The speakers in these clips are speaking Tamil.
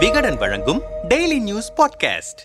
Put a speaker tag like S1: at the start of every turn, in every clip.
S1: விகடன் வழங்கும் டெய்லி நியூஸ் பாட்காஸ்ட்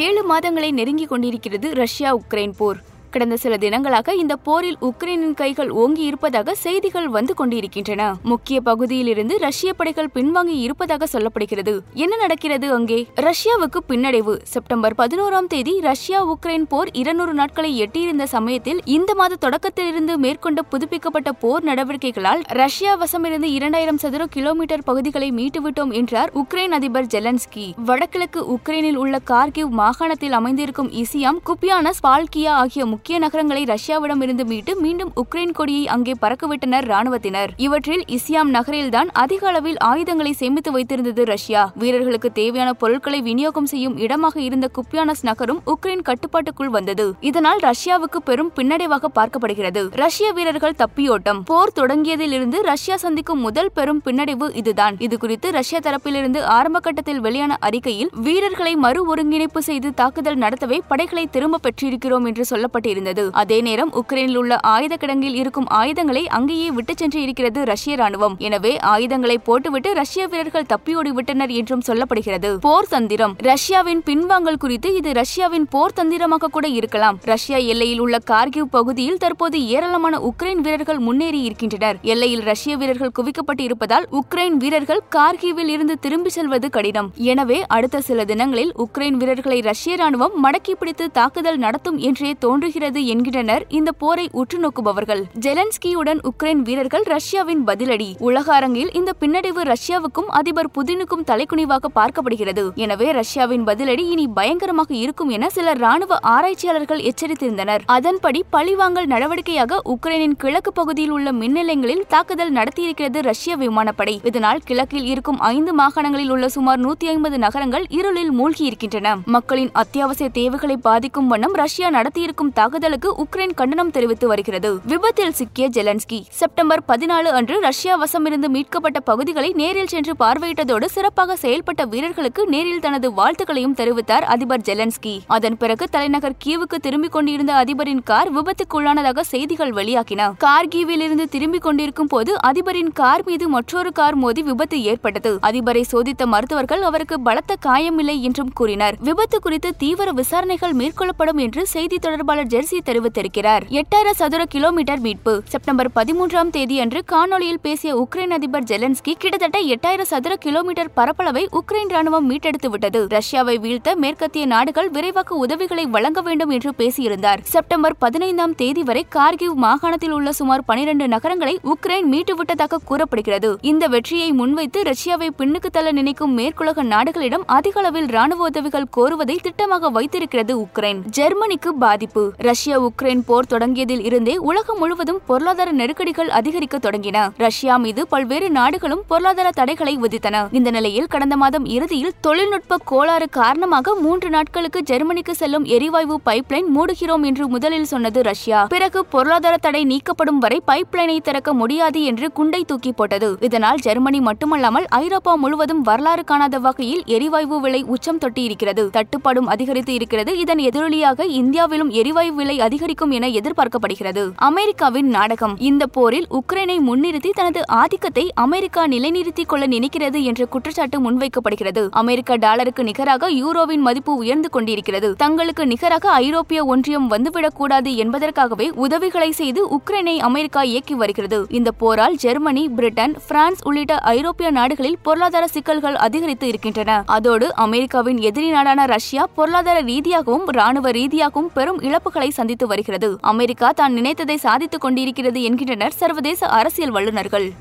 S2: ஏழு மாதங்களை நெருங்கிக் கொண்டிருக்கிறது ரஷ்யா உக்ரைன் போர். கடந்த சில தினங்களாக இந்த போரில் உக்ரைனின் கைகள் ஓங்கி இருப்பதாக செய்திகள் வந்து கொண்டிருக்கின்றன. முக்கிய பகுதியிலிருந்து ரஷ்ய படைகள் பின்வாங்கி இருப்பதாக சொல்லப்படுகிறது. என்ன நடக்கிறது அங்கே? ரஷ்யாவுக்கு பின்னடைவு. செப்டம்பர் பதினோராம் தேதி ரஷ்யா உக்ரைன் போர் இருநூறு நாட்களை எட்டியிருந்த சமயத்தில் இந்த மாத தொடக்கத்திலிருந்து மேற்கொண்ட புதுப்பிக்கப்பட்ட போர் நடவடிக்கைகளால் ரஷ்யா வசமிருந்து இரண்டாயிரம் சதுர கிலோமீட்டர் பகுதிகளை மீட்டுவிட்டோம் என்றார் உக்ரைன் அதிபர் ஜெலன்ஸ்கி. வடகிழக்கு உக்ரைனில் உள்ள கார்கிவ் மாகாணத்தில் அமைந்திருக்கும் இசியாம் குப்பியானஸ் பால்கியா ஆகிய முக்கிய நகரங்களை ரஷ்யாவிடம் இருந்து மீட்டு மீண்டும் உக்ரைன் கொடியை அங்கே பறக்கவிட்டனர் ராணுவத்தினர் இவற்றில் இஸ்யாம் நகரில்தான் அதிக அளவில் ஆயுதங்களை சேமித்து வைத்திருந்தது ரஷ்யா. வீரர்களுக்கு தேவையான பொருட்களை விநியோகம் செய்யும் இடமாக இருந்த குப்பியானஸ் நகரும் உக்ரைன் கட்டுப்பாட்டுக்குள் வந்தது. இதனால் ரஷ்யாவுக்கு பெரும் பின்னடைவாக பார்க்கப்படுகிறது. ரஷ்ய வீரர்கள் தப்பியோட்டம். போர் தொடங்கியதில் இருந்து ரஷ்யா சந்திக்கும் முதல் பெரும் பின்னடைவு இதுதான். இது குறித்து ரஷ்யா தரப்பிலிருந்து ஆரம்ப கட்டத்தில் வெளியான அறிக்கையில் வீரர்களை மறு ஒருங்கிணைப்பு செய்து தாக்குதல் நடத்தவே படைகளை திரும்ப பெற்றிருக்கிறோம் என்று சொல்லப்பட்டு இருந்தது. அதே நேரம் உக்ரைனில் உள்ள ஆயுத கிடங்கில் இருக்கும் ஆயுதங்களை அங்கேயே விட்டுச் சென்று இருக்கிறது ரஷ்ய ராணுவம். எனவே ஆயுதங்களை போட்டுவிட்டு ரஷ்ய வீரர்கள் தப்பியோடி விட்டனர் என்றும் சொல்லப்படுகிறது. போர் தந்திரம். ரஷ்யாவின் பின்வாங்கல் குறித்து இது ரஷ்யாவின் போர் தந்திரமாக கூட இருக்கலாம். ரஷ்யா எல்லையில் உள்ள கார்கிவ் பகுதியில் தற்போது ஏராளமான உக்ரைன் வீரர்கள் முன்னேறி இருக்கின்றனர். எல்லையில் ரஷ்ய வீரர்கள் குவிக்கப்பட்டு இருப்பதால் உக்ரைன் வீரர்கள் கார்கிவில் இருந்து திரும்பி செல்வது கடினம். எனவே அடுத்த சில தினங்களில் உக்ரைன் வீரர்களை ரஷ்ய ராணுவம் மடக்கி பிடித்து தாக்குதல் நடத்தும் என்றே தோன்றுகிறது. இருக்கிறது என்கின்றனர். இந்த போரை உற்று நோக்குபவர்கள். ஜெலன்ஸ்கியுடன் உக்ரைன் வீரர்கள் ரஷ்யாவின் பதிலடி. உலக அரங்கில் இந்த பின்னடைவு ரஷ்யாவுக்கும் அதிபர் புதினுக்கும் தலைக்குனிவாக பார்க்கப்படுகிறது. எனவே ரஷ்யாவின் பதிலடி இனி பயங்கரமாக இருக்கும் என சில ராணுவ ஆராய்ச்சியாளர்கள் எச்சரித்திருந்தனர். அதன்படி பழிவாங்கல் நடவடிக்கையாக உக்ரைனின் கிழக்கு பகுதியில் உள்ள மின்நிலையங்களில் தாக்குதல் நடத்தியிருக்கிறது ரஷ்ய விமானப்படை. இதனால் கிழக்கில் இருக்கும் ஐந்து மாகாணங்களில் உள்ள சுமார் நூத்தி ஐம்பது நகரங்கள் இருளில் மூழ்கி இருக்கின்றன மக்களின் அத்தியாவசிய தேவைகளை பாதிக்கும் வண்ணம் ரஷ்யா நடத்தியிருக்கும் தாக்குதலுக்கு உக்ரைன் கண்டனம் தெரிவித்து வருகிறது. விபத்தில் சிக்கிய ஜெலன்ஸ்கி செப்டம்பர் பதினாலு அன்று ரஷ்யா வசமிருந்து மீட்கப்பட்ட பகுதிகளை நேரில் சென்று பார்வையிட்டதோடு சிறப்பாக செயல்பட்ட வீரர்களுக்கு நேரில் தனது வாழ்த்துக்களையும் தெரிவித்தார் அதிபர் ஜெலன்ஸ்கி. அதன் பிறகு தலைநகர் கீவுக்கு திரும்பிக் கொண்டிருந்த அதிபரின் கார் விபத்துக்குள்ளானதாக செய்திகள் வெளியாகின. கார்கீவில் இருந்து திரும்பிக் கொண்டிருக்கும் போது அதிபரின் கார் மீது மற்றொரு கார் மோதி விபத்து ஏற்பட்டது. அதிபரை சோதித்த மருத்துவர்கள் அவருக்கு பலத்த காயமில்லை என்றும் கூறினர். விபத்து குறித்து தீவிர விசாரணைகள் மேற்கொள்ளப்படும் என்று செய்தி தொடர்பாளர் ஜெர்சி தெரிவித்திருக்கிறார். எட்டாயிரம் சதுர கிலோமீட்டர் மீட்பு. செப்டம்பர் பதிமூன்றாம் தேதி அன்று காணொலியில் பேசிய உக்ரைன் அதிபர் ஜெலன்ஸ்கி கிட்டத்தட்ட எட்டாயிரம் சதுர கிலோமீட்டர் பரப்பளவை உக்ரைன் ராணுவம் மீட்டெடுத்து விட்டது. ரஷ்யாவை வீழ்த்த மேற்கத்திய நாடுகள் விரைவாக உதவிகளை வழங்க வேண்டும் என்று பேசியிருந்தார். செப்டம்பர் பதினைந்தாம் தேதி வரை கார்கிவ் மாகாணத்தில் உள்ள சுமார் பனிரெண்டு நகரங்களை உக்ரைன் மீட்டுவிட்டதாக கூறப்படுகிறது. இந்த வெற்றியை முன்வைத்து ரஷ்யாவை பின்னுக்கு தள்ள நினைக்கும் மேற்குலக நாடுகளிடம் அதிக அளவில் ராணுவ உதவிகள் கோருவதை திட்டமாக வைத்திருக்கிறது உக்ரைன். ஜெர்மனிக்கு பாதிப்பு. ரஷ்யா உக்ரைன் போர் தொடங்கியதில் இருந்தே உலகம் முழுவதும் பொருளாதார நெருக்கடிகள் அதிகரிக்க தொடங்கின. ரஷ்யா மீது பல்வேறு நாடுகளும் பொருளாதார தடைகளை விதித்தன. இந்த நிலையில் கடந்த மாதம் இறுதியில் தொழில்நுட்ப கோளாறு காரணமாக மூன்று நாட்களுக்கு ஜெர்மனிக்கு செல்லும் எரிவாயு பைப்லைன் மூடுகிறோம் என்று முதலில் சொன்னது ரஷ்யா. பிறகு பொருளாதார தடை நீக்கப்படும் வரை பைப்லைனை திறக்க முடியாது என்று குண்டை தூக்கி போட்டது. இதனால் ஜெர்மனி மட்டுமல்லாமல் ஐரோப்பா முழுவதும் வரலாறு காணாத வகையில் எரிவாயு விலை உச்சம் தொட்டி இருக்கிறது தட்டுப்பாடும் அதிகரித்து இருக்கிறது. இதன் எதிரொலியாக இந்தியாவிலும் எரிவாயு விலை அதிகரிக்கும் என எதிர்பார்க்கப்படுகிறது. அமெரிக்காவின் நாடகம் இந்த போரில் உக்ரைனை முன்னிறுத்தி தனது ஆதிக்கத்தை அமெரிக்கா நிலைநிறுத்திக் கொள்ள நினைக்கிறது என்ற குற்றச்சாட்டு முன்வைக்கப்படுகிறது. அமெரிக்க டாலருக்கு நிகராக யூரோவின் மதிப்பு உயர்ந்து கொண்டிருக்கிறது. தங்களுக்கு நிகராக ஐரோப்பிய ஒன்றியம் வந்துவிடக்கூடாது என்பதற்காகவே உதவிகளை செய்து உக்ரைனை அமெரிக்கா இயக்கி வருகிறது. இந்த போரால் ஜெர்மனி பிரிட்டன் பிரான்ஸ் உள்ளிட்ட ஐரோப்பிய நாடுகளில் பொருளாதார சிக்கல்கள் அதிகரித்து இருக்கின்றன. அதோடு அமெரிக்காவின் எதிரி நாடான ரஷ்யா பொருளாதார ரீதியாகவும் ராணுவ ரீதியாகவும் பெரும் இழப்புகளை சந்தித்து வருகிறது. அமெரிக்கா தான் நினைத்ததை சாதித்துக் கொண்டிருக்கிறது என்கின்றனர் சர்வதேச அரசியல் வல்லுநர்கள்.